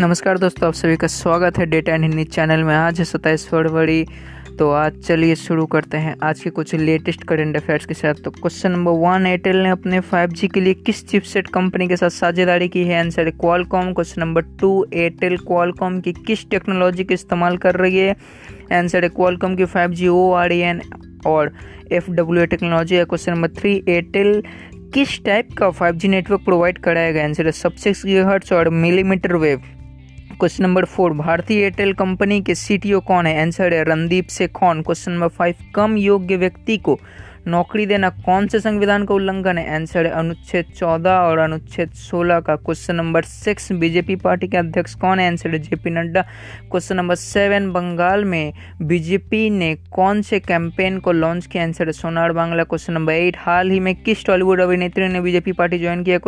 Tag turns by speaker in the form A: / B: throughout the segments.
A: नमस्कार दोस्तों, आप सभी का स्वागत है डेटा एंड हिंदी चैनल में। आज है सत्ताईस फरवरी तो आज चलिए शुरू करते हैं। आज के कुछ लेटेस्ट करेंट अफेयर्स के साथ तो क्वेश्चन नंबर वन एयरटेल ने अपने 5G के लिए किस चिपसेट कंपनी के साथ साझेदारी की है? आंसर है Qualcomm question number two Airtel Qualcomm की किस टेक्नोलॉजी का इस्तेमाल कर रही है? आंसर है क्वालकॉम की five G O R N और एफ़ डब्ल्यू टेक्नोलॉजी है क्वेश्चन नंबर थ्री एयरटेल किस टाइप का 5G नेटवर्क प्रोवाइड कराएगा आंसर है सब सिक्स और millimetre wave question number four, भारतीय एयरटेल कंपनी के सीटीओ कौन है? आंसर है रणदीप से कौन क्वेश्चन नंबर फाइव कम योग्य व्यक्ति को नौकरी देना कौन से संविधान का उल्लंघन है? आंसर है अनुच्छेद चौदह और अनुच्छेद सोलह का। Question number six BJP party के अध्यक्ष कौन है? आंसर है JP Nadda. Question number seven Bengal में बीजेपी ने कौन से कैंपेन को लॉन्च किया? आंसर है Sonar Bangla. Question number eight हाल ही में किस टॉलीवुड अभिनेत्री ने बीजेपी पार्टी ज्वाइन किया?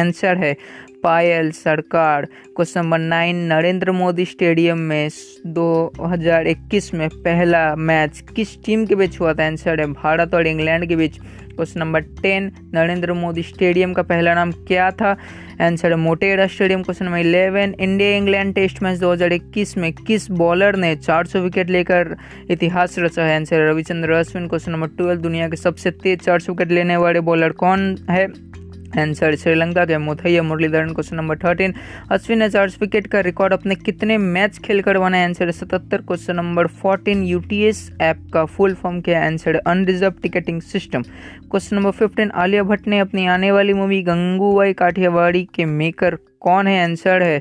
A: आंसर है Payal Sarkar question number nine Narendra Modi stadium में 2021 में पहला मैच किस टीम के बीच हुआ था? आंसर है भारत और इंग्लैंड के बीच। Question number ten, Narendra Modi stadium का पहला नाम क्या था? आंसर है Motera stadium. Question number eleven, India England test match 2021 में किस बॉलर ने 400 विकेट लेकर इतिहास रचा है? Answer Ravichandra Ashwin. Question number twelve, दुनिया के सबसे तेज 400 विकेट लेने वाले बॉलर कौन है? आंसर श्रीलंका के Muttiah Muralitharan question number thirteen Ashwin ने चार्ज विकेट का रिकॉर्ड अपने कितने मैच खेलकर बनाया आंसर सतहत्तर, question number fourteen UTS app का फुल फॉर्म क्या answer unreserve ticketing system question number fifteen Alia Bhatt ने अपनी आने वाली मूवी गंगूबाई काठियावाड़ी के मेकर कौन है? आंसर है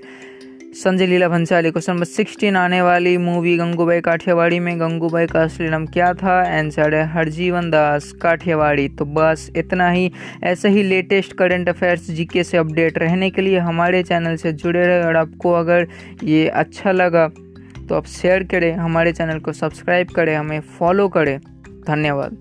A: Sanjay Leela Bhansali question number sixteen आने वाली मूवी गंगूबाई काठियावाड़ी में। गंगूबाई का असली नाम क्या था? आंसर है हरजीवन दास काठियावाड़ी। तो बस इतना ही। ऐसे ही लेटेस्ट करंट अफेयर्स जीके से अपडेट रहने के लिए हमारे चैनल से जुड़े रहे और आपको अगर ये अच्छा लगा तो आप शेयर करें, हमारे चैनल को सब्सक्राइब करें, हमें फॉलो करें। धन्यवाद।